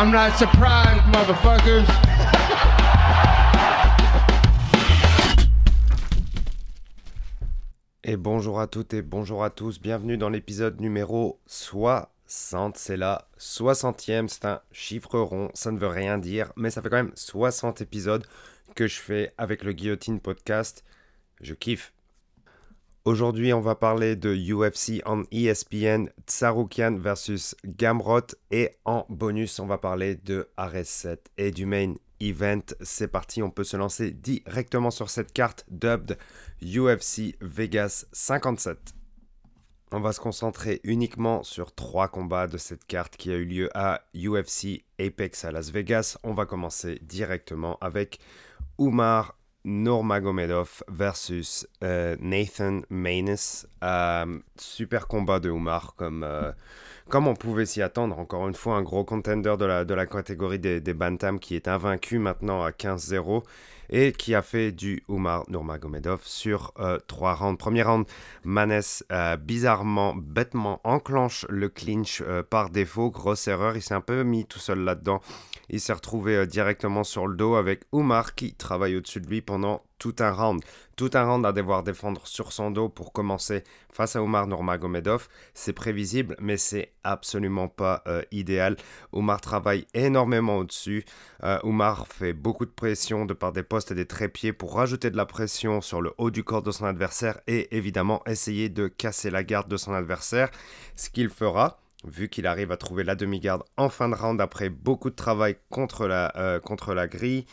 I'm not surprised, motherfuckers. Et bonjour à toutes et bonjour à tous, bienvenue dans l'épisode numéro 60, c'est la 60e, c'est un chiffre rond, ça ne veut rien dire, mais ça fait quand même 60 épisodes que je fais avec le Guillotine Podcast, je kiffe. Aujourd'hui, on va parler de UFC en ESPN, Tsaroukian versus Gamrot, et en bonus, on va parler de RS7 et du main event. C'est parti, on peut se lancer directement sur cette carte dubbed UFC Vegas 57. On va se concentrer uniquement sur trois combats de cette carte qui a eu lieu à UFC Apex à Las Vegas. On va commencer directement avec Umar Nurmagomedov versus euh, Nathan Maines. Euh, super combat de Umar comme, euh, comme on pouvait s'y attendre. Encore une fois, un gros contender de la, de la catégorie des, des Bantam qui est invaincu maintenant à 15-0 et qui a fait du Umar Nurmagomedov sur trois rounds. Premier round, Manes bizarrement, bêtement enclenche le clinch par défaut. Grosse erreur, il s'est un peu mis tout seul là-dedans. Il s'est retrouvé directement sur le dos avec Umar qui travaille au-dessus de lui pendant tout un round. Tout un round à devoir défendre sur son dos pour commencer face à Umar Nurmagomedov. C'est prévisible, mais c'est absolument pas euh, idéal. Umar travaille énormément au-dessus. Euh, Umar fait beaucoup de pression de par des postes et des trépieds pour rajouter de la pression sur le haut du corps de son adversaire et évidemment essayer de casser la garde de son adversaire. Ce qu'il fera vu qu'il arrive à trouver la demi-garde en fin de round après beaucoup de travail contre la, euh, grille.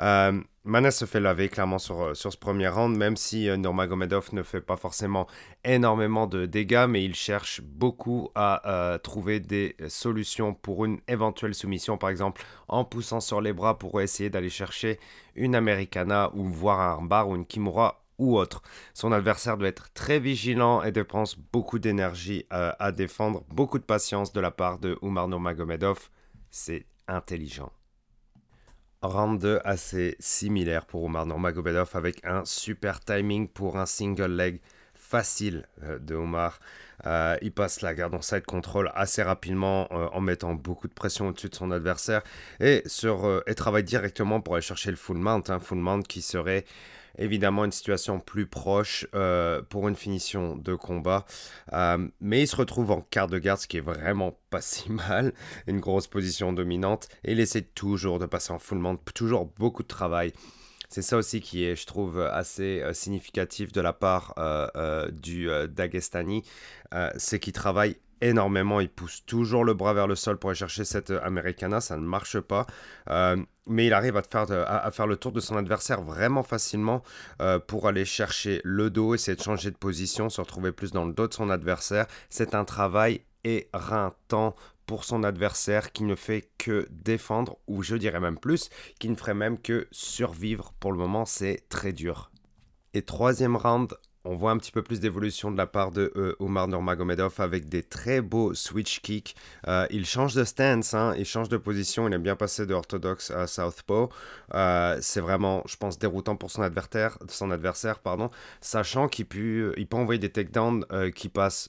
Euh, Manes se fait laver clairement sur, euh, sur ce premier round, même si euh, Nurmagomedov ne fait pas forcément énormément de dégâts, mais il cherche beaucoup à trouver des solutions pour une éventuelle soumission, par exemple en poussant sur les bras pour essayer d'aller chercher une Americana ou voir un bar ou une Kimura autre. Son adversaire doit être très vigilant et dépense beaucoup d'énergie euh, à défendre, beaucoup de patience de la part de Umar Nurmagomedov. C'est intelligent. Round 2 assez similaire pour Umar Nurmagomedov avec un super timing pour un single leg facile euh, de Omar. Euh, il passe la garde en side control assez rapidement en mettant beaucoup de pression au-dessus de son adversaire et, sur, et travaille directement pour aller chercher le full mount. Un full mount qui serait évidemment une situation plus proche euh, pour une finition de combat. Euh, mais il se retrouve en quart de garde, ce qui est vraiment pas si mal. Une grosse position dominante. Et il essaie toujours de passer en full mount, toujours beaucoup de travail. C'est ça aussi qui est, je trouve, assez euh, significatif de la part du Dagestani. c'est qu'il travaille énormément. Il pousse toujours le bras vers le sol pour aller chercher cette Americana. Ça ne marche pas. Euh, mais il arrive à faire, à, faire, le tour de son adversaire vraiment facilement euh, pour aller chercher le dos, essayer de changer de position, se retrouver plus dans le dos de son adversaire. C'est un travail éreintant pour son adversaire qui ne fait que défendre, ou je dirais même plus, qui ne ferait même que survivre. Pour le moment, c'est très dur. Et troisième round, on voit un petit peu plus d'évolution de la part de euh, Omar Nurmagomedov avec des très beaux switch kicks. Euh, il change de stance, hein, il change de position, il aime bien passer de orthodoxe à southpaw. Euh, c'est vraiment, je pense, déroutant pour son adversaire, pardon, sachant qu'il peut, il peut envoyer des takedowns qui passent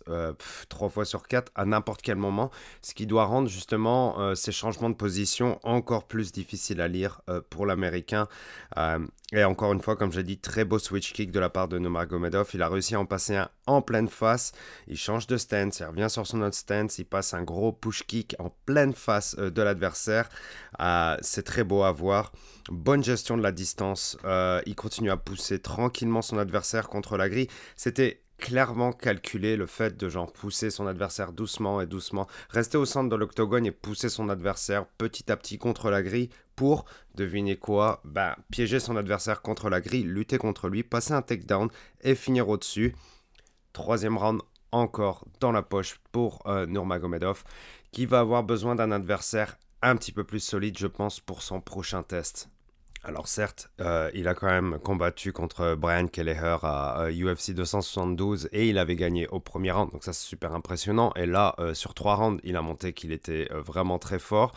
trois fois sur quatre à n'importe quel moment, ce qui doit rendre justement ces changements de position encore plus difficiles à lire pour l'américain. et encore une fois, comme j'ai dit, très beau switch kick de la part de Nurmagomedov il a réussi à en passer un en pleine face. Il change de stance, il revient sur son autre stance, il passe un gros push kick en pleine face euh, de l'adversaire. Euh, c'est très beau à voir. Bonne gestion de la distance. Euh, il continue à pousser tranquillement son adversaire contre la grille. C'était clairement calculé le fait de genre pousser son adversaire doucement et doucement, rester au centre de l'octogone et pousser son adversaire petit à petit contre la grille pour, deviner quoi, ben, piéger son adversaire contre la grille, lutter contre lui, passer un takedown et finir au-dessus. Troisième round encore dans la poche pour euh, Nurmagomedov qui va avoir besoin d'un adversaire un petit peu plus solide je pense pour son prochain test. Alors certes, euh, il a quand même combattu contre Brian Kelleher à UFC 272 et il avait gagné au premier round, donc ça c'est super impressionnant. Et là, euh, sur trois rounds, il a monté qu'il était euh, vraiment très fort.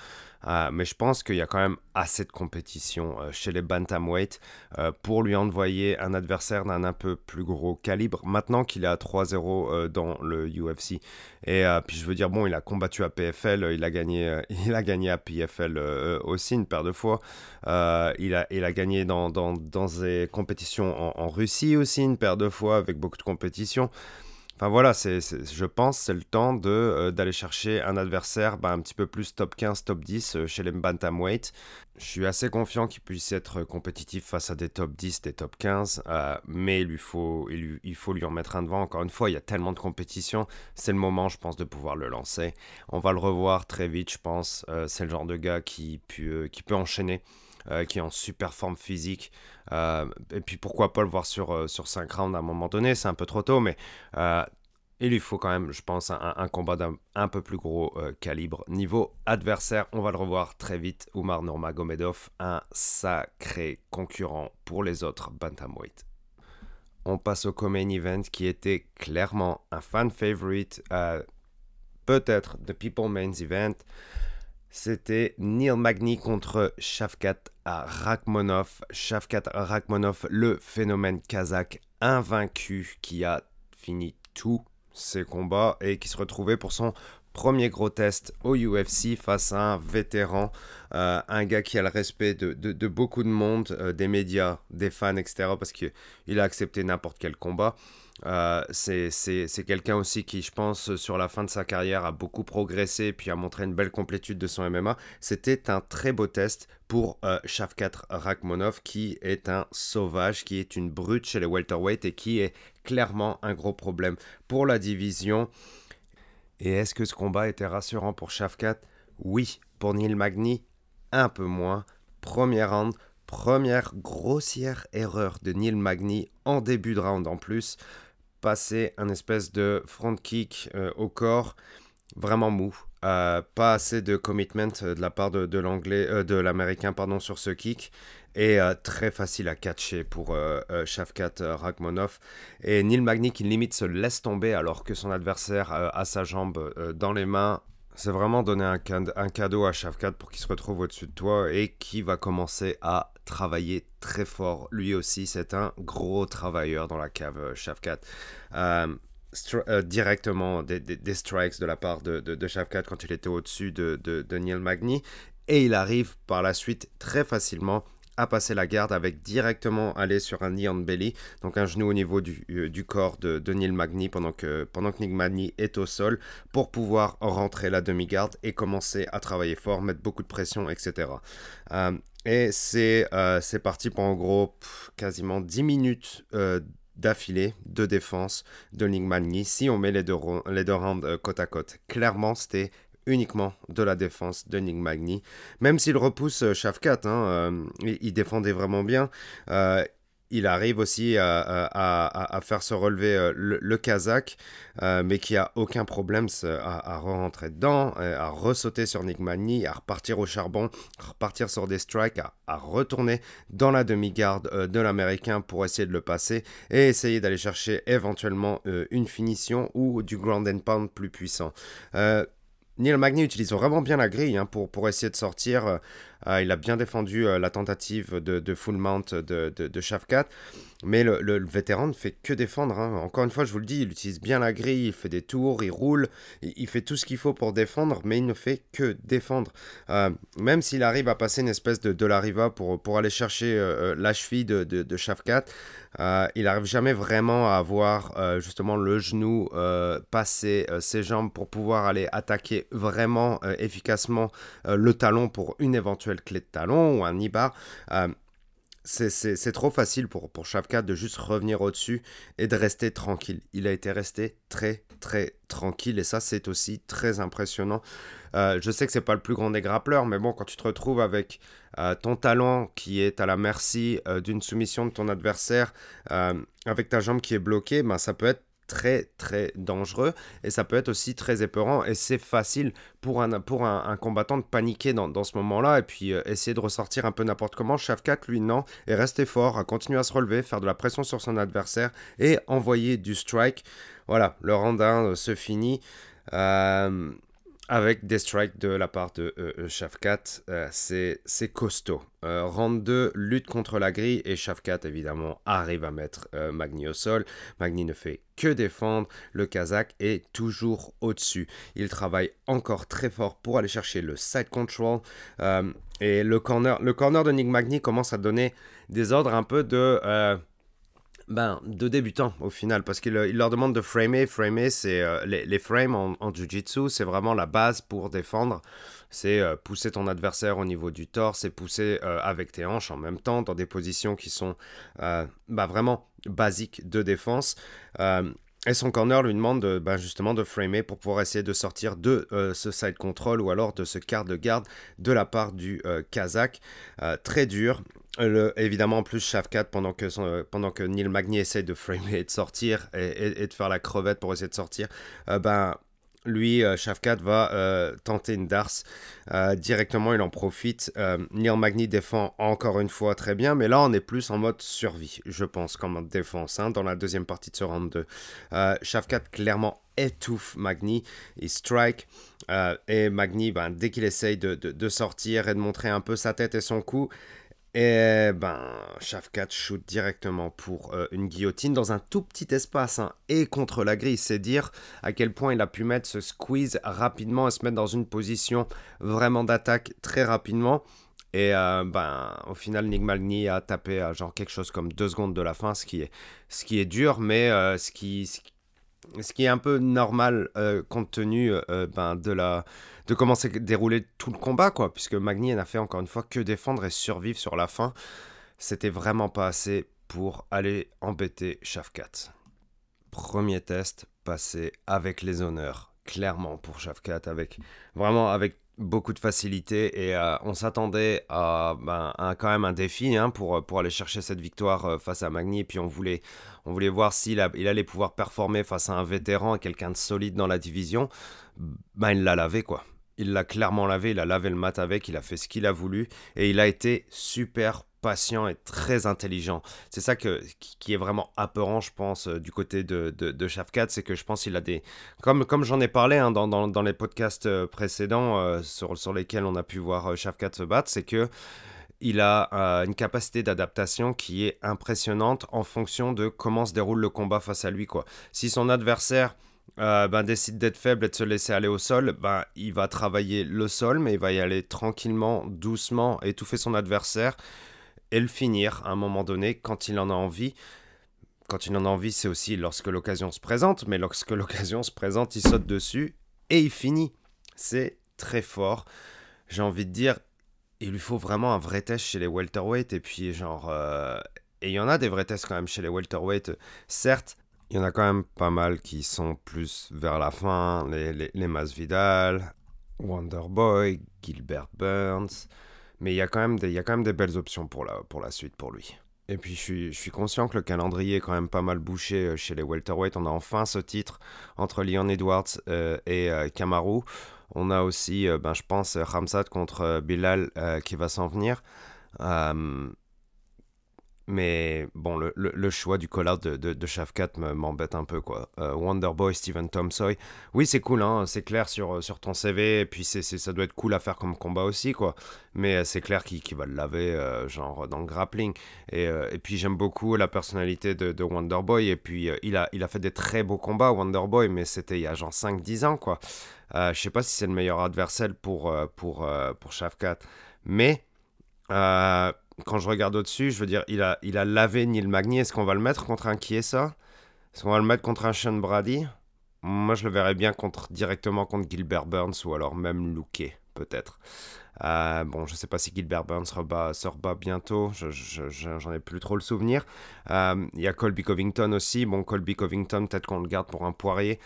Euh, mais je pense qu'il y a quand même assez de compétition euh, chez les bantamweight euh, pour lui envoyer un adversaire d'un un peu plus gros calibre. Maintenant qu'il est à 3-0 dans le UFC. Et puis je veux dire, bon, il a combattu à PFL, il a gagné, il a gagné à PFL aussi une paire de fois. il, a, il a gagné dans, dans, dans des compétitions en, en Russie aussi une paire de fois avec beaucoup de compétitions. Enfin voilà, c'est, je pense c'est le temps euh, d'aller chercher un adversaire bah, un petit peu plus top 15, top 10 euh, chez les bantamweight. Je suis assez confiant qu'il puisse être compétitif face à des top 10, des top 15, euh, mais il, faut, lui en mettre un devant. Encore une fois, il y a tellement de compétition, c'est le moment, je pense, de pouvoir le lancer. On va le revoir très vite, je pense. c'est le genre de gars qui peut enchaîner. Euh, qui est en super forme physique. Euh, et puis pourquoi pas le voir sur, euh, sur 5 rounds à un moment donné, c'est un peu trop tôt, mais il lui faut quand même, je pense, un, combat d'un un peu plus gros calibre. Niveau adversaire, on va le revoir très vite. Oumar Nurmagomedov, un sacré concurrent pour les autres bantamweight. On passe au co-main event qui était clairement un fan favorite, peut-être the people main event. C'était Neil Magny contre Shavkat Rakhmonov. Shavkat Rakhmonov, le phénomène kazakh invaincu qui a fini tous ses combats et qui se retrouvait pour son premier gros test au UFC face à un vétéran, euh, un gars qui a le respect de, beaucoup de monde, euh, des médias, des fans, etc. parce qu'il a accepté n'importe quel combat. Euh, c'est quelqu'un aussi qui, je pense, sur la fin de sa carrière, a beaucoup progressé puis a montré une belle complétude de son MMA. C'était un très beau test pour euh, Shavkat Rakhmonov, qui est un sauvage, qui est une brute chez les welterweight et qui est clairement un gros problème pour la division. Et est-ce que ce combat était rassurant pour Shavkat Oui. Pour Neil Magny, un peu moins. Premier round, première grossière erreur de Neil Magny en début de round en plus passer un espèce de front kick euh, au corps vraiment mou. Euh, pas assez de commitment euh, de la part de, l'anglais, de l'américain pardon sur ce kick. Et très facile à catcher pour Shavkat Rakhmonov et Neil Magny qui limite se laisse tomber alors que son adversaire a sa jambe dans les mains. C'est vraiment donner un, un, cadeau à Shavkat pour qu'il se retrouve au-dessus de toi et qui va commencer à travailler très fort. Lui aussi, c'est un gros travailleur dans la cave, euh, Shavkat. Euh, euh, directement des, strikes de la part de, de, quand il était au-dessus de, de, Neil Magny. Et il arrive par la suite très facilement à passer la garde avec directement aller sur un knee on belly, donc un genou au niveau du, euh, du corps de, de, Neil Magny pendant que, pendant que Neil Magny est au sol pour pouvoir rentrer la demi-garde et commencer à travailler fort, mettre beaucoup de pression, etc. Euh, et c'est euh, parti pour en gros quasiment 10 minutes d'affilée de défense de Neil Magny si on met les deux, les deux rounds côte à côte. Clairement, c'était uniquement de la défense de Nick Magny. Même s'il repousse euh, Shafkat, hein, euh, il, défendait vraiment bien. Euh, il arrive aussi à, faire se relever le, Kazakh, mais qui a aucun problème à, rentrer dedans, à ressauter sur Nick Magny, à repartir au charbon, à repartir sur des strikes, à, retourner dans la demi-garde de l'Américain pour essayer de le passer et essayer d'aller chercher éventuellement une finition ou du ground and pound plus puissant. Neil Magny utilise vraiment bien la grille hein, pour, pour essayer de sortir. Euh, il a bien défendu euh, la tentative de, full mount de, de. Mais le, vétéran ne fait que défendre. Hein. Encore une fois, je vous le dis, il utilise bien la grille, il fait des tours, il roule, il, fait tout ce qu'il faut pour défendre, mais il ne fait que défendre. Euh, même s'il arrive à passer une espèce de, de la riva pour, aller chercher la cheville de, de, de Shafkat, il n'arrive jamais vraiment à avoir justement le genou passer ses jambes pour pouvoir aller attaquer vraiment efficacement le talon pour une éventuelle clé de talon ou un Ibar. Euh, c'est trop facile pour, pour Shavkat de juste revenir au-dessus et de rester tranquille. Il a été resté très très tranquille et ça c'est aussi très impressionnant. Euh, je sais que c'est pas le plus grand des grappleurs, mais bon, quand tu te retrouves avec euh, ton talent qui est à la merci d'une soumission de ton adversaire, avec ta jambe qui est bloquée, ben, ça peut être très très dangereux et ça peut être aussi très épeurant et c'est facile pour un, combattant de paniquer dans, ce moment-là et puis euh, essayer de ressortir un peu n'importe comment. Shafkat, lui, non, est resté fort, a continué à se relever, faire de la pression sur son adversaire et envoyer du strike. Voilà, le round 1 se finit. Euh, avec des strikes de la part de euh, Shafkat, euh, c'est costaud. Euh, round 2, lutte contre la grille et Shafkat évidemment arrive à mettre Magni au sol. Magni ne fait que défendre, le Kazakh est toujours au-dessus. Il travaille encore très fort pour aller chercher le side control et le corner, le corner de Nick Magni commence à donner des ordres un peu de ben, de débutants au final, parce qu'il il leur demande de framer. Framer, c'est euh, les, frames en, en jiu-jitsu, c'est vraiment la base pour défendre. C'est euh, pousser ton adversaire au niveau du torse et pousser euh, avec tes hanches en même temps dans des positions qui sont bah, vraiment basiques de défense. Et son corner lui demande de, ben, justement de framer pour pouvoir essayer de sortir de ce side control ou alors de ce quart de garde de la part du Kazakh. très dur. Évidemment, en plus, Shafkat, pendant que, euh, pendant que Neil Magny essaie de framer et de sortir, et, de faire la crevette pour essayer de sortir, euh, ben, lui, euh, Shafkat va tenter une darse. directement, il en profite. Neil Magny défend encore une fois très bien, mais là, on est plus en mode survie, je pense, comme en défense, hein, dans la deuxième partie de ce round 2. Shafkat, clairement, étouffe Magny, il strike, et Magny, ben, dès qu'il essaye de, sortir et de montrer un peu sa tête et son cou, et ben, Shafkat shoot directement pour euh, une guillotine dans un tout petit espace hein, et contre la grille. C'est dire à quel point il a pu mettre ce squeeze rapidement et se mettre dans une position vraiment d'attaque très rapidement. Et euh, ben, au final, Nick Magny a tapé à genre quelque chose comme deux secondes de la fin, ce qui est, dur, mais euh, ce, qui, qui, est un peu normal compte tenu ben, de la de comment s'est déroulé tout le combat, quoi, puisque Magni n'a fait encore une fois que défendre et survivre sur la fin. C'était vraiment pas assez pour aller embêter Shafkat. Premier test passé avec les honneurs, clairement pour Shafkat, avec vraiment avec beaucoup de facilité et euh, on s'attendait ben, à, quand même un défi hein, pour, pour aller chercher cette victoire euh, face à Magni et puis on voulait, on voulait voir s'il il allait pouvoir performer face à un vétéran, quelqu'un de solide dans la division. Ben, il l'a lavé quoi. Il l'a clairement lavé, il a lavé le mat avec, il a fait ce qu'il a voulu. Et il a été super patient et très intelligent. C'est ça que, qui est vraiment apeurant, je pense, euh, du côté de, de, de Shafkat, c'est que je pense qu'il a des... Comme, comme j'en ai parlé hein, dans, dans, les podcasts euh, précédents euh, sur, sur lesquels on a pu voir Shafkat se battre, c'est que il a une capacité d'adaptation qui est impressionnante en fonction de comment se déroule le combat face à lui. Quoi. Si son adversaire ben, décide d'être faible et de se laisser aller au sol, ben, il va travailler le sol, mais il va y aller tranquillement, doucement, étouffer son adversaire et le finir à un moment donné quand il en a envie. Quand il en a envie, c'est aussi lorsque l'occasion se présente, mais lorsque l'occasion se présente, il saute dessus et il finit. C'est très fort. J'ai envie de dire, il lui faut vraiment un vrai test chez les welterweight et puis genre... Euh, et il y en a des vrais tests quand même chez les welterweight. Certes, il y en a quand même pas mal qui sont plus vers la fin. Les, les, les Masvidal, Wonderboy, Gilbert Burns. Mais il y, a quand même des, y a quand même des belles options pour la, pour la suite pour lui. Et puis je suis, je suis conscient que le calendrier est quand même pas mal bouché euh, chez les welterweight. On a enfin ce titre entre Leon Edwards euh, et euh, Kamaru. On a aussi, ben, je pense, Ramsat contre Bilal qui va s'en venir. Mais bon, le, le, choix du call-out de, de, de Shafkat m'embête un peu, quoi. Euh, Wonderboy, Steven Tomsoy. Oui, c'est cool, hein, c'est clair sur, sur ton CV, et puis c'est, ça doit être cool à faire comme combat aussi, quoi. Mais euh, c'est clair qu'il, va le laver, euh, genre, dans le grappling. Et, et puis j'aime beaucoup la personnalité de, de Wonderboy, et puis il, a, il a fait des très beaux combats, Wonderboy, mais c'était il y a genre 5-10 ans, quoi. je sais pas si c'est le meilleur adversaire pour, pour, pour Shafkat. Mais quand je regarde au-dessus, je veux dire, il a, il a lavé Neil Magny. Est-ce qu'on va le mettre contre un ça? Est-ce qu'on va le mettre contre un Sean Brady? Moi, je le verrais bien contre, directement contre Gilbert Burns ou alors même Luque, peut-être. Euh, bon, je sais pas si Gilbert Burns se rebat bientôt, j'en ai plus trop le souvenir. Euh, il y a Colby Covington aussi. Bon, Colby Covington, peut-être qu'on le garde pour un poirier.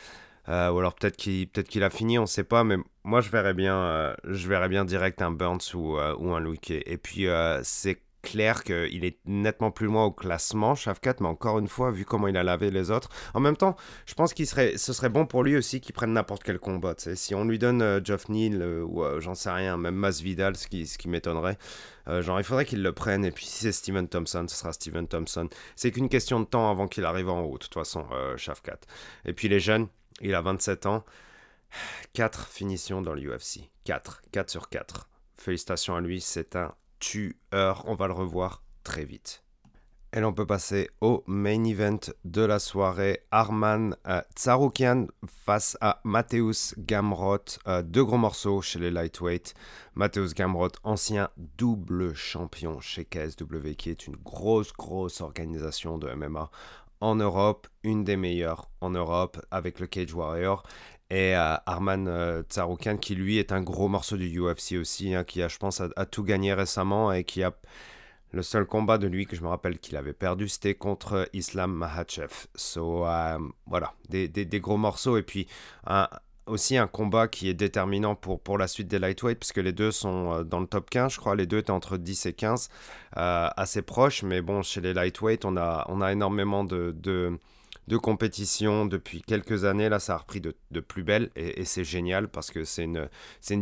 Euh, ou alors peut-être qu'il peut a fini, on sait pas, mais moi je verrais bien, je verrais bien direct un Burns ou, ou un Luque. Et puis c'est clair qu'il est nettement plus loin au classement, Shafkat, mais encore une fois, vu comment il a lavé les autres. En même temps, je pense qu'il serait, ce serait bon pour lui aussi qu'il prenne n'importe quel combat. Si on lui donne euh, Geoff Neal euh, ou euh, j'en sais rien, même Masvidal, ce qui, ce qui m'étonnerait, genre il faudrait qu'il le prenne. Et puis si c'est Steven Thompson, ce sera Steven Thompson. C'est qu'une question de temps avant qu'il arrive en haut, de toute façon, Shafkat. Et puis les jeunes, il a 27 ans. 4 finitions dans l'UFC. 4. 4 sur 4. Félicitations à lui, c'est un tueur. On va le revoir très vite. Et l'on peut passer au main event de la soirée. Arman euh, Tsaroukian face à Mateusz Gamrot. Euh, deux gros morceaux chez les lightweight. Mateusz Gamrot, ancien double champion chez KSW, qui est une grosse, grosse organisation de MMA en Europe, une des meilleures en Europe avec le Cage Warrior. Et euh, Arman euh, qui lui est un gros morceau du UFC aussi, hein, qui a, je pense, a, tout gagné récemment et qui a le seul combat de lui que je me rappelle qu'il avait perdu, c'était contre Islam Mahachev. So, euh, voilà, des, gros morceaux. Et puis, aussi un combat qui est déterminant pour, pour la suite des lightweight, puisque les deux sont euh, dans le top 15, je crois. Les deux étaient entre 10 et 15, euh, assez proches. Mais bon, chez les lightweight, on a, on a énormément de compétition depuis quelques années. Là, ça a repris de, plus belle et, c'est génial parce que c'est une,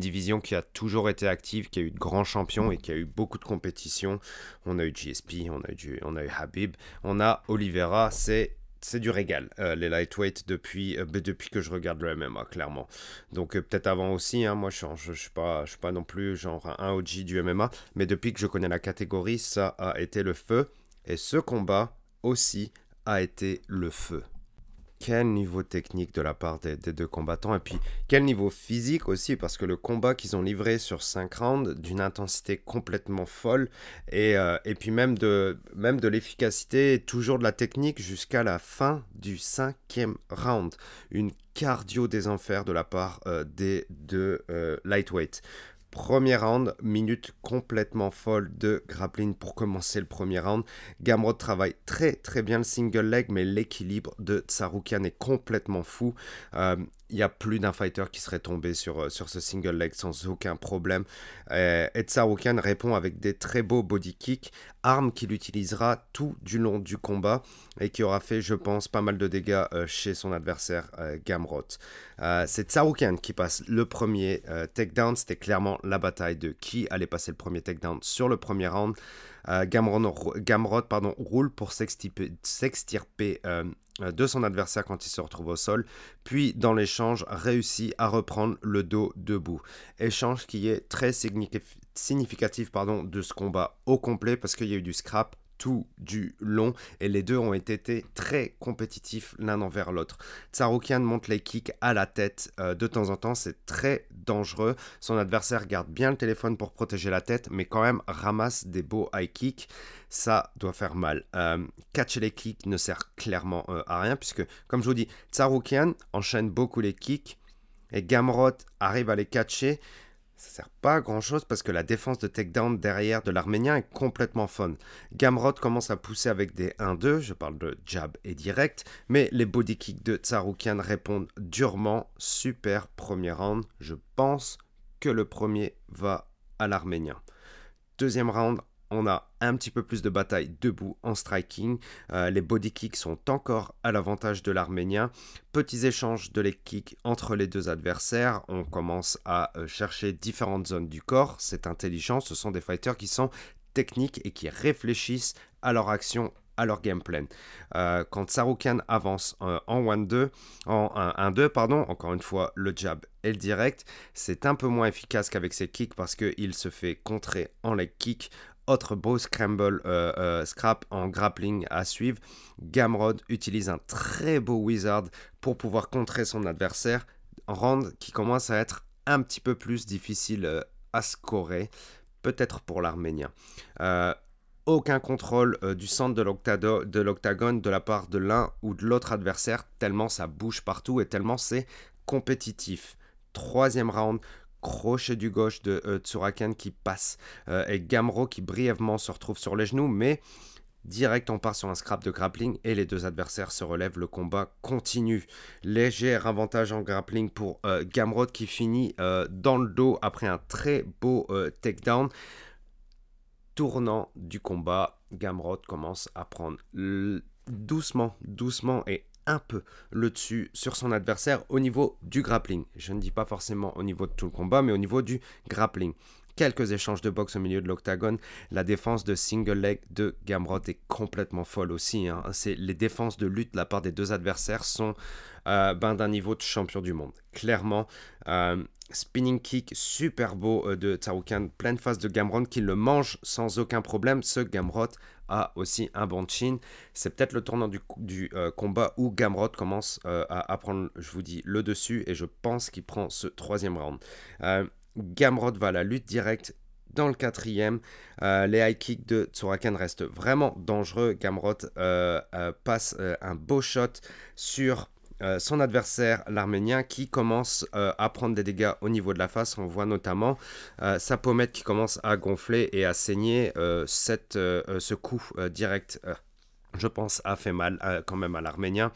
division qui a toujours été active, qui a eu de grands champions et qui a eu beaucoup de compétitions. On a eu GSP, on a eu, Habib, on a Oliveira. C'est du régal, euh, les lightweight, depuis, euh, depuis que je regarde le MMA, clairement. Donc euh, peut-être avant aussi, hein, moi je ne je, suis, pas, suis pas non plus genre un OG du MMA, mais depuis que je connais la catégorie, ça a été le feu. Et ce combat aussi a été le feu. Quel niveau technique de la part des, deux combattants et puis quel niveau physique aussi parce que le combat qu'ils ont livré sur 5 rounds d'une intensité complètement folle et, euh, et puis même de, même de l'efficacité toujours de la technique jusqu'à la fin du cinquième round. Une cardio des enfers de la part euh, des deux euh, lightweight. Premier round, minute complètement folle de grappling pour commencer le premier round. Gamrot travaille très très bien le single leg, mais l'équilibre de Tsaroukian est complètement fou. Euh, il y a plus d'un fighter qui serait tombé sur, euh, ce single leg sans aucun problème. Euh, et Tsaroukian répond avec des très beaux body kicks, arme qu'il utilisera tout du long du combat et qui aura fait, je pense, pas mal de dégâts chez son adversaire Gamrot. C'est Tsaroukian qui passe le premier takedown. C'était clairement la bataille de qui allait passer le premier takedown sur le premier round. Euh, pardon, roule pour s'extirper euh, de son adversaire quand il se retrouve au sol, puis dans l'échange réussit à reprendre le dos debout. Échange qui est très significatif de ce combat au complet parce qu'il y a eu du scrap, tout du long et les deux ont été très compétitifs l'un envers l'autre. Tsaroukian monte les kicks à la tête euh, de temps en temps, c'est très dangereux. Son adversaire garde bien le téléphone pour protéger la tête, mais quand même ramasse des beaux high kicks. Ça doit faire mal. Euh, catcher les kicks ne sert clairement euh, à rien, puisque, comme je vous dis, Tsaroukian enchaîne beaucoup les kicks et Gamrot arrive à les catcher ça sert pas à grand chose parce que la défense de takedown derrière de l'Arménien est complètement fun. Gamrot commence à pousser avec des 1-2, je parle de jab et direct, mais les body kicks de Tsaroukian répondent durement. Super premier round. Je pense que le premier va à l'Arménien. Deuxième round, on a un petit peu plus de bataille debout en striking. Euh, les body kicks sont encore à l'avantage de l'Arménien. Petits échanges de les kicks entre les deux adversaires. On commence à euh, chercher différentes zones du corps. C'est intelligent. Ce sont des fighters qui sont techniques et qui réfléchissent à leur action à leur game plan. Euh, quand Saroukan avance en 1-2, en 1-2, pardon, encore une fois, le jab et le direct, c'est un peu moins efficace qu'avec ses kicks parce qu'il se fait contrer en leg kick. Autre beau scramble euh, euh, scrap en grappling à suivre. Gamrod utilise un très beau wizard pour pouvoir contrer son adversaire. Round qui commence à être un petit peu plus difficile euh, à scorer, peut-être pour l'Arménien. aucun contrôle du centre de l'octagone de la part de l'un ou de l'autre adversaire, tellement ça bouge partout et tellement c'est compétitif. Troisième round, crochet du gauche de euh, qui passe euh, et Gamro qui brièvement se retrouve sur les genoux, mais direct on part sur un scrap de grappling et les deux adversaires se relèvent, le combat continue. Léger avantage en grappling pour euh, qui finit dans le dos après un très beau takedown. tournant du combat, Gamrot commence à prendre doucement, doucement et un peu le dessus sur son adversaire au niveau du grappling. Je ne dis pas forcément au niveau de tout le combat, mais au niveau du grappling quelques échanges de boxe au milieu de l'octagone. La défense de single leg de Gamrot est complètement folle aussi. Hein. C'est les défenses de lutte de la part des deux adversaires sont euh, ben, d'un niveau de champion du monde. Clairement, euh, spinning kick super beau euh, de Tsaroukan, pleine face de Gamrot qui le mange sans aucun problème. Ce Gamrot a aussi un bon chin. C'est peut-être le tournant du, du combat où Gamrot commence à, à, prendre, je vous dis, le dessus et je pense qu'il prend ce troisième round. Gamrot va à la lutte directe dans le quatrième. Euh, les high kicks de Tsurakan restent vraiment dangereux. Gamrot euh, euh, passe un beau shot sur son adversaire, l'Arménien, qui commence à prendre des dégâts au niveau de la face. On voit notamment sa pommette qui commence à gonfler et à saigner. Ce coup direct, je pense, a fait mal quand même à l'Arménien.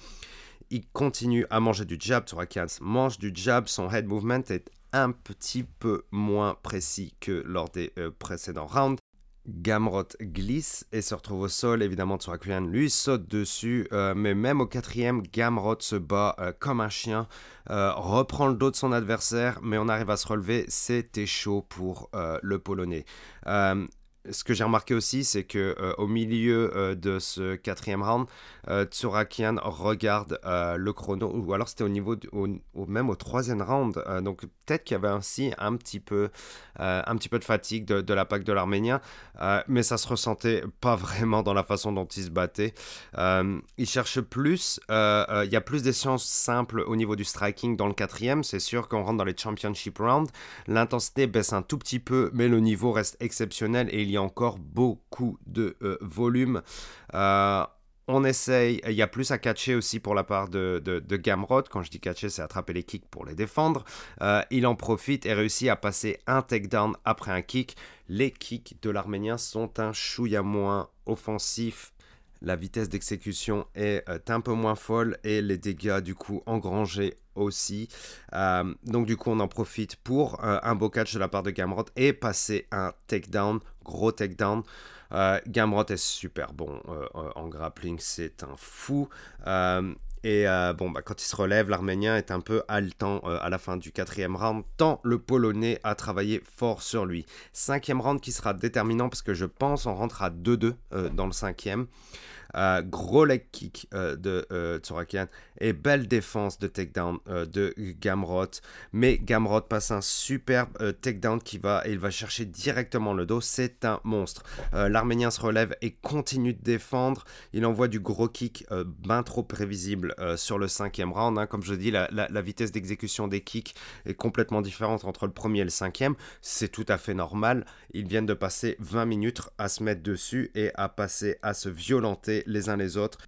Il continue à manger du jab. Tsurakan mange du jab. Son head movement est un petit peu moins précis que lors des euh, précédents rounds. Gamrot glisse et se retrouve au sol. Évidemment, Tsurakian lui saute dessus. Euh, mais même au quatrième, Gamrot se bat euh, comme un chien, reprend le dos de son adversaire, mais on arrive à se relever. C'était chaud pour le Polonais ce que j'ai remarqué aussi, c'est que euh, au milieu euh, de ce quatrième round, euh, Tsurakian regarde le chrono, ou alors c'était au niveau, même au troisième round. donc peut-être qu'il y avait ainsi un petit peu, un petit peu de fatigue de, la PAC de l'Arménien, mais ça se ressentait pas vraiment dans la façon dont il se battait. il cherche plus, il y a plus d'essences simples au niveau du striking dans le quatrième. C'est sûr qu'on rentre dans les championship rounds, l'intensité baisse un tout petit peu, mais le niveau reste exceptionnel et il y encore beaucoup de euh, volume. Euh, on essaye, il y a plus à catcher aussi pour la part de, de, Gamrod. Quand je dis catcher, c'est attraper les kicks pour les défendre. Euh, il en profite et réussit à passer un takedown après un kick. Les kicks de l'Arménien sont un chouïa moins offensif la vitesse d'exécution est un peu moins folle et les dégâts du coup engrangés aussi. donc du coup on en profite pour un beau catch de la part de Gamrod et passer un takedown gros takedown. Euh, Gamrot est super bon euh, euh, en grappling, c'est un fou. Euh, et bon, bah, quand il se relève, l'Arménien est un peu haletant à la fin du quatrième round, tant le Polonais a travaillé fort sur lui. Cinquième round qui sera déterminant parce que je pense on rentre à 2-2 dans le cinquième. Euh, gros leg kick euh, de euh, et belle défense de takedown de Gamrot. Mais Gamrot passe un superbe takedown qui va, et il va chercher directement le dos. C'est un monstre. L'Arménien se relève et continue de défendre. Il envoie du gros kick bien trop prévisible sur le cinquième round. Hein. Comme je dis, la, la vitesse d'exécution des kicks est complètement différente entre le premier et le cinquième. C'est tout à fait normal. Ils viennent de passer 20 minutes à se mettre dessus et à passer à se violenter les uns les autres.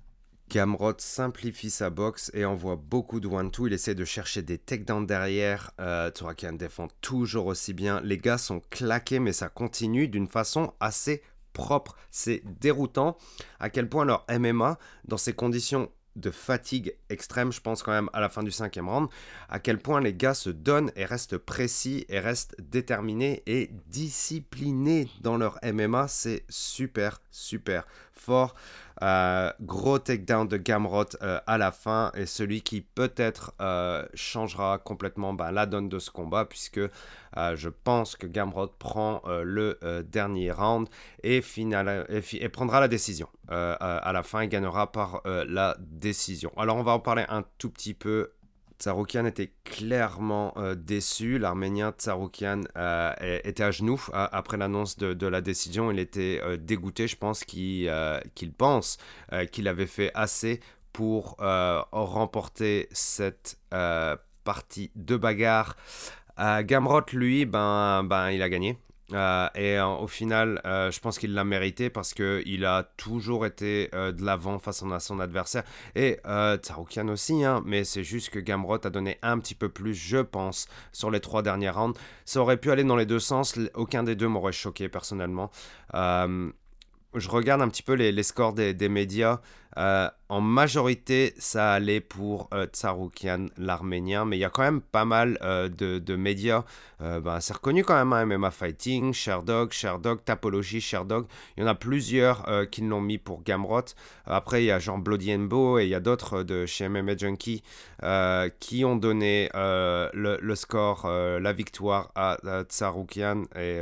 Gamrot simplifie sa boxe et envoie beaucoup de one-two. Il essaie de chercher des takedowns derrière. Euh, Turakian défend toujours aussi bien. Les gars sont claqués, mais ça continue d'une façon assez propre. C'est déroutant à quel point leur MMA, dans ces conditions de fatigue extrême, je pense quand même à la fin du cinquième round, à quel point les gars se donnent et restent précis et restent déterminés et disciplinés dans leur MMA. C'est super, super fort. Euh, gros takedown de Gamrot euh, à la fin et celui qui peut-être euh, changera complètement ben, la donne de ce combat puisque je pense que Gamrot prend le dernier round et, et, prendra la décision. à la fin, il gagnera par la décision. Alors on va en parler un tout petit peu Tsaroukian était clairement euh, déçu. L'Arménien Tsaroukian euh, était à genoux après l'annonce de, la décision. Il était euh, dégoûté. Je pense qu'il pense qu'il avait fait assez pour remporter cette partie de bagarre. Gamrot, lui, ben, ben, il a gagné. Euh, et euh, au final, euh, je pense qu'il l'a mérité parce qu'il a toujours été de l'avant face à son adversaire. Et Tsaroukian aussi, hein, mais c'est juste que Gamrot a donné un petit peu plus, je pense, sur les trois dernières rounds. Ça aurait pu aller dans les deux sens, aucun des deux m'aurait choqué personnellement je regarde un petit peu les, scores des, médias. Euh, en majorité, ça allait pour euh, Tsaroukian, l'arménien, mais il y a quand même pas mal euh, de, médias. Ben, c'est reconnu quand même, hein, MMA Fighting, Sherdog, Sherdog, Tapology, Sherdog. Il y en a plusieurs qui l'ont mis pour Gamrot. Après, il y a Jean Bloody et il y a d'autres de chez MMA Junkie qui ont donné le, score, la victoire à, à Tsaroukian et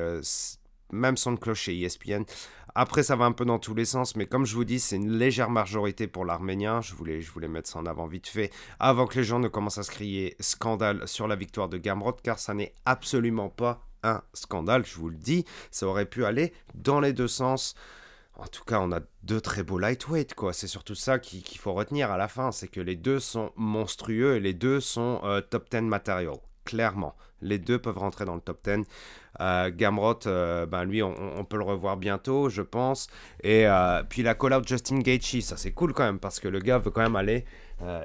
même son clocher ESPN. Après, ça va un peu dans tous les sens, mais comme je vous dis, c'est une légère majorité pour l'Arménien. Je voulais, je voulais mettre ça en avant vite fait, avant que les gens ne commencent à se crier scandale sur la victoire de Gamrot, car ça n'est absolument pas un scandale, je vous le dis. Ça aurait pu aller dans les deux sens. En tout cas, on a deux très beaux lightweight, quoi. C'est surtout ça qu'il faut retenir à la fin, c'est que les deux sont monstrueux et les deux sont euh, top 10 material, clairement. Les deux peuvent rentrer dans le top 10. Euh, Gamrot, euh, ben lui, on, peut le revoir bientôt, je pense. Et euh, puis la call-out Justin Gaethje, ça c'est cool quand même, parce que le gars veut quand même aller.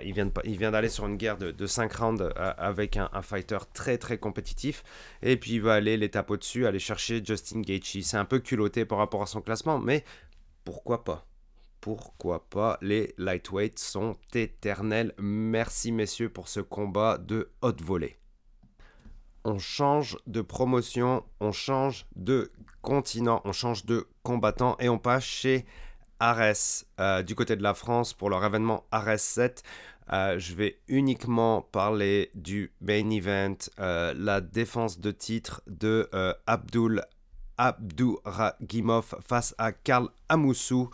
il vient, il vient d'aller sur une guerre de, 5 rounds avec un, fighter très très compétitif. Et puis il va aller l'étape au-dessus, aller chercher Justin Gaethje. C'est un peu culotté par rapport à son classement, mais pourquoi pas? Pourquoi pas? Les lightweights sont éternels. Merci messieurs pour ce combat de haute volée on change de promotion, on change de continent, on change de combattant et on passe chez Ares euh, du côté de la France pour leur événement Ares 7. Euh, je vais uniquement parler du main event, euh, la défense de titre de Abdul Abdouragimov face à Karl Amoussou.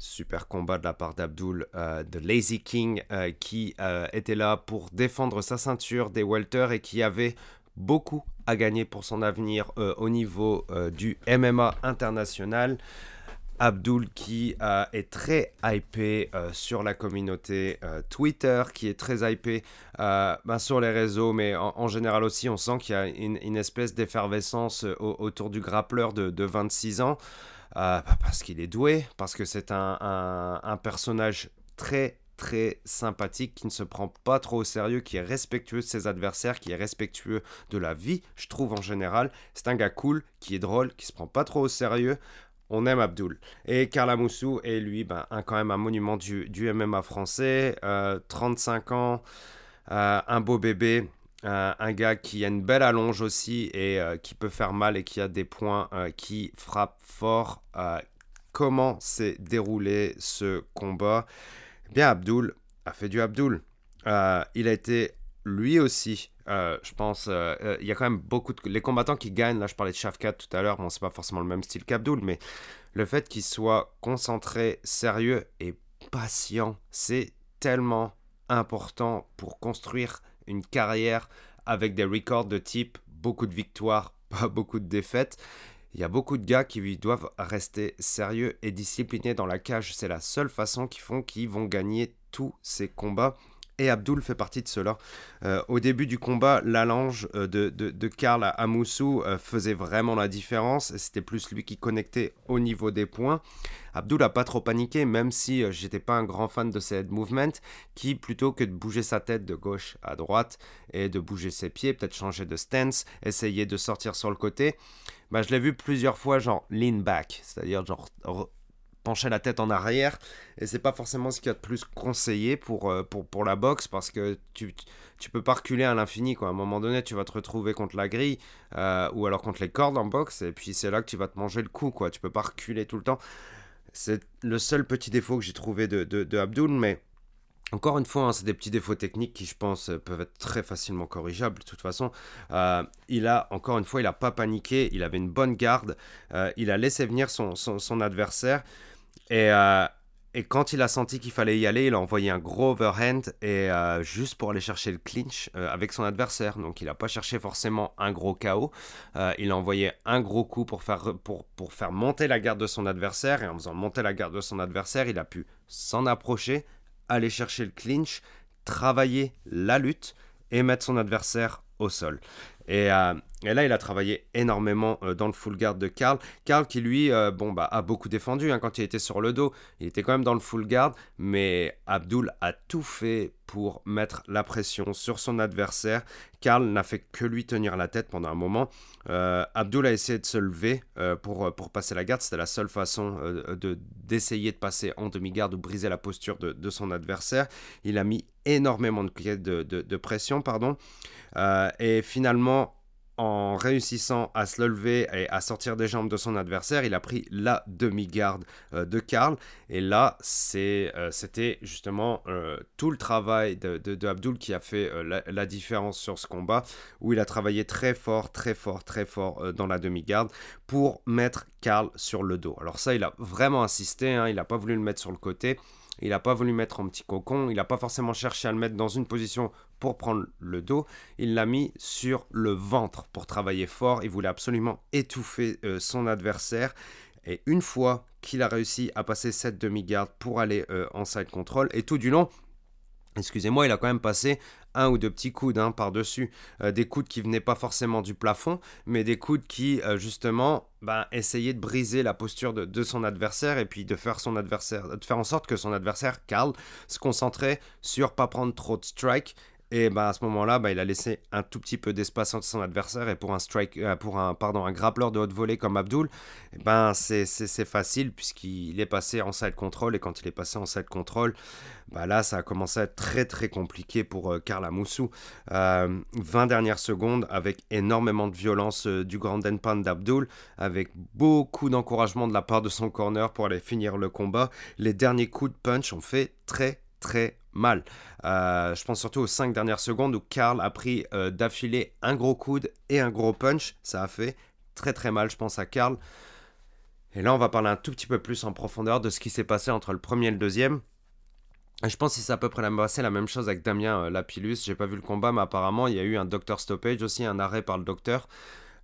Super combat de la part d'Abdul, de Lazy King, qui était là pour défendre sa ceinture des welter et qui avait beaucoup à gagner pour son avenir euh, au niveau euh, du MMA international. Abdul qui euh, est très hypé sur la communauté Twitter, qui est très hypé ben, sur les réseaux, mais en, général aussi, on sent qu'il y a une, espèce d'effervescence autour du grappleur de, 26 ans, bah, parce qu'il est doué, parce que c'est un, un personnage très très sympathique, qui ne se prend pas trop au sérieux, qui est respectueux de ses adversaires, qui est respectueux de la vie, je trouve en général. C'est un gars cool, qui est drôle, qui se prend pas trop au sérieux. On aime Abdul. Et Carla Moussou est lui ben, un, quand même un monument du, MMA français. 35 euh, ans, euh, un beau bébé. Euh, un gars qui a une belle allonge aussi et qui peut faire mal et qui a des points qui frappent fort. comment s'est déroulé ce combat? Bien Abdul a fait du Abdul. Euh, il a été lui aussi, euh, je pense, euh, il y a quand même beaucoup de... Les combattants qui gagnent, là je parlais de Shafkat tout à l'heure, bon c'est pas forcément le même style qu'Abdul, mais le fait qu'il soit concentré, sérieux et patient, c'est tellement important pour construire une carrière avec des records de type beaucoup de victoires, pas beaucoup de défaites. Il y a beaucoup de gars qui doivent rester sérieux et disciplinés dans la cage. C'est la seule façon qu'ils font qu'ils vont gagner tous ces combats. Et Abdul fait partie de cela. Euh, au début du combat, l'allange euh, de, de, Karl à Amoussou euh, faisait vraiment la différence. C'était plus lui qui connectait au niveau des points. Abdul n'a pas trop paniqué, même si j'étais pas un grand fan de ses head movements, qui plutôt que de bouger sa tête de gauche à droite et de bouger ses pieds, peut-être changer de stance, essayer de sortir sur le côté, bah, je l'ai vu plusieurs fois, genre lean back, c'est-à-dire genre pencher la tête en arrière. Et c'est pas forcément ce qu'il y a de plus conseillé pour, euh, pour, pour la boxe parce que tu, tu peux pas reculer à l'infini. Quoi. À un moment donné, tu vas te retrouver contre la grille euh, ou alors contre les cordes en boxe. Et puis c'est là que tu vas te manger le coup. Quoi. Tu peux pas reculer tout le temps. C'est le seul petit défaut que j'ai trouvé de, de, de Abdul, mais encore une fois, hein, c'est des petits défauts techniques qui, je pense, euh, peuvent être très facilement corrigeables. De toute façon, euh, il a, encore une fois, il n'a pas paniqué, il avait une bonne garde, euh, il a laissé venir son, adversaire. Et, quand il a senti qu'il fallait y aller, il a envoyé un gros overhand et juste pour aller chercher le clinch avec son adversaire. Donc il n'a pas cherché forcément un gros KO. il a envoyé un gros coup pour faire monter la garde de son adversaire. Et en faisant monter la garde de son adversaire, il a pu s'en approcher aller chercher le clinch, travailler la lutte et mettre son adversaire au sol. Euh, et, là, il a travaillé énormément euh, dans le full guard de Karl. Karl qui, lui, euh, bon, bah, a beaucoup défendu hein, quand il était sur le dos. Il était quand même dans le full guard, mais Abdul a tout fait pour mettre la pression sur son adversaire. Karl n'a fait que lui tenir la tête pendant un moment. Abdul a essayé de se lever pour, pour passer la garde. C'était la seule façon de, d'essayer de passer en demi-garde ou briser la posture de, son adversaire. Il a mis énormément de, de, pression. pardon. Euh, et finalement, en réussissant à se lever et à sortir des jambes de son adversaire, il a pris la demi-garde euh, de Karl. Et là, euh, c'était justement tout le travail de, de, Abdul qui a fait la, différence sur ce combat, où il a travaillé très fort, très fort, très fort dans la demi-garde pour mettre Karl sur le dos. Alors ça, il a vraiment insisté, hein, il n'a pas voulu le mettre sur le côté. Il n'a pas voulu mettre en petit cocon, il n'a pas forcément cherché à le mettre dans une position pour prendre le dos, il l'a mis sur le ventre pour travailler fort. Il voulait absolument étouffer euh, son adversaire. Et une fois qu'il a réussi à passer cette demi-garde pour aller euh, en side control, et tout du long, excusez-moi, il a quand même passé un ou deux petits coudes hein, par-dessus. Euh, des coudes qui venaient pas forcément du plafond, mais des coudes qui, justement, ben, essayaient de briser la posture de, son adversaire et puis de faire, son adversaire, de faire en sorte que son adversaire, Karl, se concentrait sur pas prendre trop de strikes et bah, à ce moment-là, bah, il a laissé un tout petit peu d'espace entre son adversaire. Et pour un, strike, euh, pour un, pardon, un grappleur de haute volée comme Abdul, eh ben, c'est facile puisqu'il est passé en side control. Et quand il est passé en side control, bah, là, ça a commencé à être très très compliqué pour euh, Karl Amoussou. 20 euh, dernières secondes avec énormément de violence du grand Pan d'Abdul, avec beaucoup d'encouragement de la part de son corner pour aller finir le combat. Les derniers coups de punch ont fait très très mal. Euh, je pense surtout aux 5 dernières secondes où Karl a pris euh, d'affilée un gros coude et un gros punch. Ça a fait très très mal, je pense, à Karl. Et là, on va parler un tout petit peu plus en profondeur de ce qui s'est passé entre le premier et le deuxième. je pense que c'est à peu près la, même chose avec Damien euh, Lapillus. J'ai pas vu le combat, mais apparemment, il y a eu un docteur stoppage aussi, un arrêt par le docteur.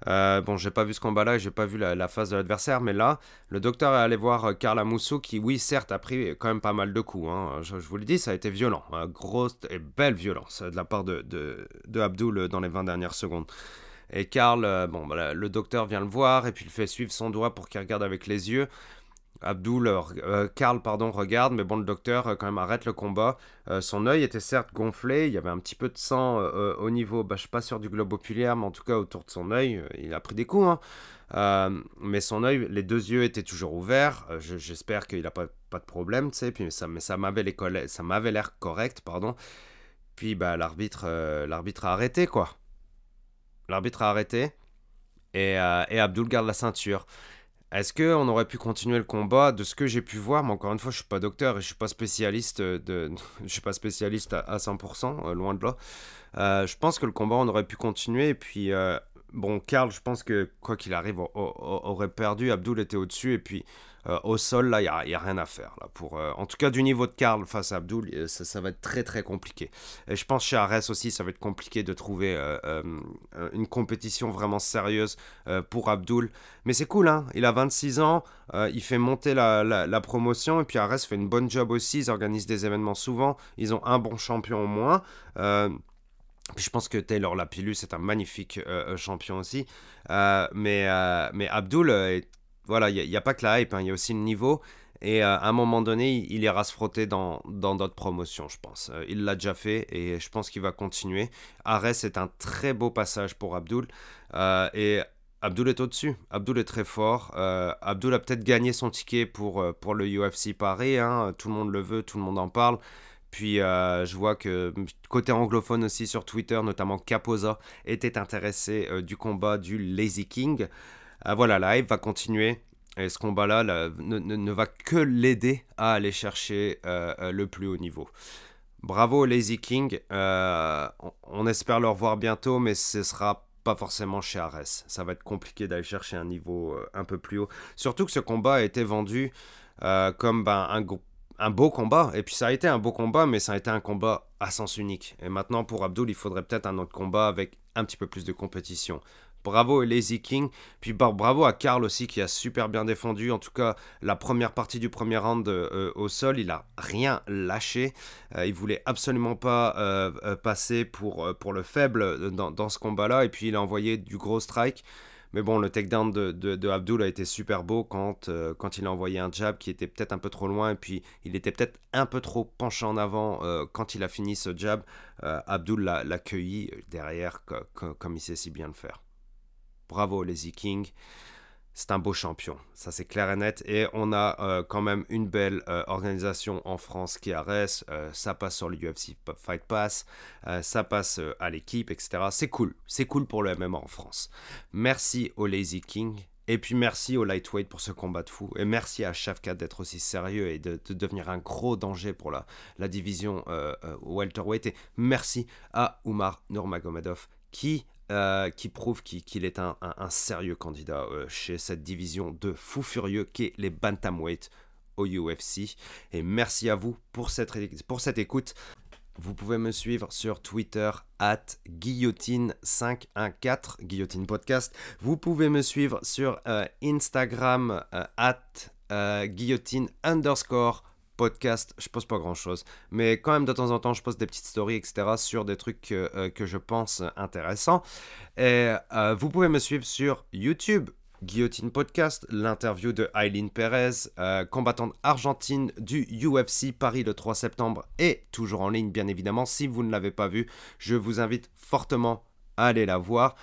Euh, bon, j'ai pas vu ce combat-là, j'ai pas vu la, phase de l'adversaire, mais là, le docteur est allé voir Carla euh, Mousso qui, oui, certes, a pris quand même pas mal de coups. Hein. Je, vous le dis, ça a été violent, hein. grosse et belle violence de la part de, de, Abdul dans les 20 dernières secondes. Et Karl, euh, bon, bah, le docteur vient le voir et puis il fait suivre son doigt pour qu'il regarde avec les yeux. Abdul, euh, Karl, pardon, regarde, mais bon, le docteur euh, quand même arrête le combat. Euh, son œil était certes gonflé, il y avait un petit peu de sang au niveau, bah, je suis pas sûr du globe oculaire, mais en tout cas autour de son œil, il a pris des coups. Hein. mais son œil, les deux yeux étaient toujours ouverts. J'espère qu'il n'a pas, pas de problème, tu sais. Puis ça, mais ça m'avait l'air correct, pardon. Puis bah l'arbitre, l'arbitre a arrêté quoi. L'arbitre a arrêté et, et Abdul garde la ceinture. Est-ce qu'on aurait pu continuer le combat de ce que j'ai pu voir? Mais encore une fois, je suis pas docteur et je suis pas spécialiste de, je suis pas spécialiste à, 100%, euh, loin de là. Euh, je pense que le combat on aurait pu continuer et puis euh, bon, Karl, je pense que quoi qu'il arrive, aurait perdu. Abdul était au-dessus et puis euh, au sol, là, il n'y a, rien à faire. Là, pour, euh, en tout cas, du niveau de Karl face à Abdul, euh, ça, va être très très compliqué. Et je pense chez Ares aussi, ça va être compliqué de trouver une compétition vraiment sérieuse pour Abdul. Mais c'est cool, hein il a 26 ans, il fait monter la, promotion, et puis Ares fait une bonne job aussi, ils organisent des événements souvent, ils ont un bon champion au moins. je pense que Taylor Lapillus est un magnifique champion aussi. mais, mais Abdul est voilà, il n'y a, pas que la hype, hein, il y a aussi le niveau. Et euh, à un moment donné, il ira se frotter dans d'autres promotions, je pense. Euh, il l'a déjà fait et je pense qu'il va continuer. Ares est un très beau passage pour Abdul. Euh, et Abdul est au-dessus. Abdul est très fort. Abdul a peut-être gagné son ticket pour, pour le UFC Paris. Hein. Tout le monde le veut, tout le monde en parle. Puis je vois que côté anglophone aussi sur Twitter, notamment Caposa, était intéressé du combat du Lazy King. Ah, voilà, la hype va continuer. Et ce combat-là ne, va que l'aider à aller chercher euh, euh, le plus haut niveau. Bravo Lazy King. Euh, on, espère le revoir bientôt, mais ce sera pas forcément chez Ares. Ça va être compliqué d'aller chercher un niveau un peu plus haut. Surtout que ce combat a été vendu comme ben, un, un beau combat. Et puis ça a été un beau combat, mais ça a été un combat à sens unique. Et maintenant, pour Abdul, il faudrait peut-être un autre combat avec un petit peu plus de compétition Bravo à Lazy King. Puis bravo à Karl aussi qui a super bien défendu. En tout cas, la première partie du premier round euh, au sol, il a rien lâché. il voulait absolument pas passer pour, le faible dans, ce combat-là. Et puis il a envoyé du gros strike. Mais bon, le takedown de, de, Abdul a été super beau quand, euh, quand il a envoyé un jab qui était peut-être un peu trop loin et puis il était peut-être un peu trop penché en avant euh, quand il a fini ce jab. Euh, Abdul l'a cueilli derrière comme il sait si bien le faire. Bravo Lazy King c'est un beau champion, ça c'est clair et net. Et on a euh, quand même une belle euh, organisation en France qui arrête. Euh, ça passe sur le UFC Fight Pass, ça passe à l'équipe, etc. C'est cool, c'est cool pour le MMA en France. Merci au Lazy King. Et puis merci au Lightweight pour ce combat de fou. Et merci à Shafkat d'être aussi sérieux et de, devenir un gros danger pour la, la division welterweight. Et merci à Umar Nurmagomedov qui euh, qui prouve qu'il est un, sérieux candidat euh, chez cette division de fous furieux qu'est les bantamweight au UFC. Et merci à vous pour cette, pour cette écoute. Vous pouvez me suivre sur Twitter at guillotine514, guillotine podcast. Vous pouvez me suivre sur euh, Instagram at guillotine underscore podcast, je poste pas grand chose. Mais quand même, de temps en temps, je poste des petites stories, etc. sur des trucs que, euh, je pense intéressants. Et euh, vous pouvez me suivre sur YouTube. Guillotine Podcast, l'interview de Aileen Perez, euh, combattante argentine du UFC Paris le 3 septembre, est toujours en ligne, bien évidemment. Si vous ne l'avez pas vu, je vous invite fortement à aller la voir.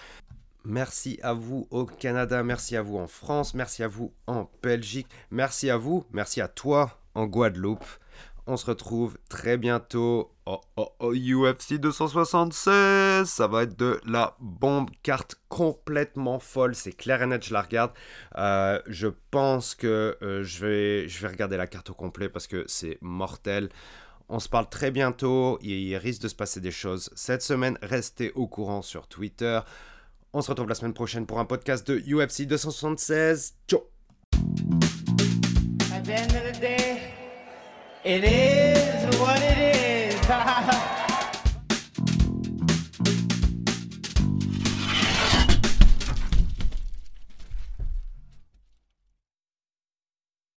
Merci à vous au Canada, merci à vous en France, merci à vous en Belgique, merci à vous, merci à toi en Guadeloupe. On se retrouve très bientôt au, UFC 276. Ça va être de la bombe carte complètement folle. C'est clair et net, je la regarde. Euh, je pense que euh, je, vais, je vais regarder la carte au complet parce que c'est mortel. On se parle très bientôt. Il risque de se passer des choses cette semaine. Restez au courant sur Twitter. On se retrouve la semaine prochaine pour un podcast de UFC 276. Ciao At the end of the day, it is what it is.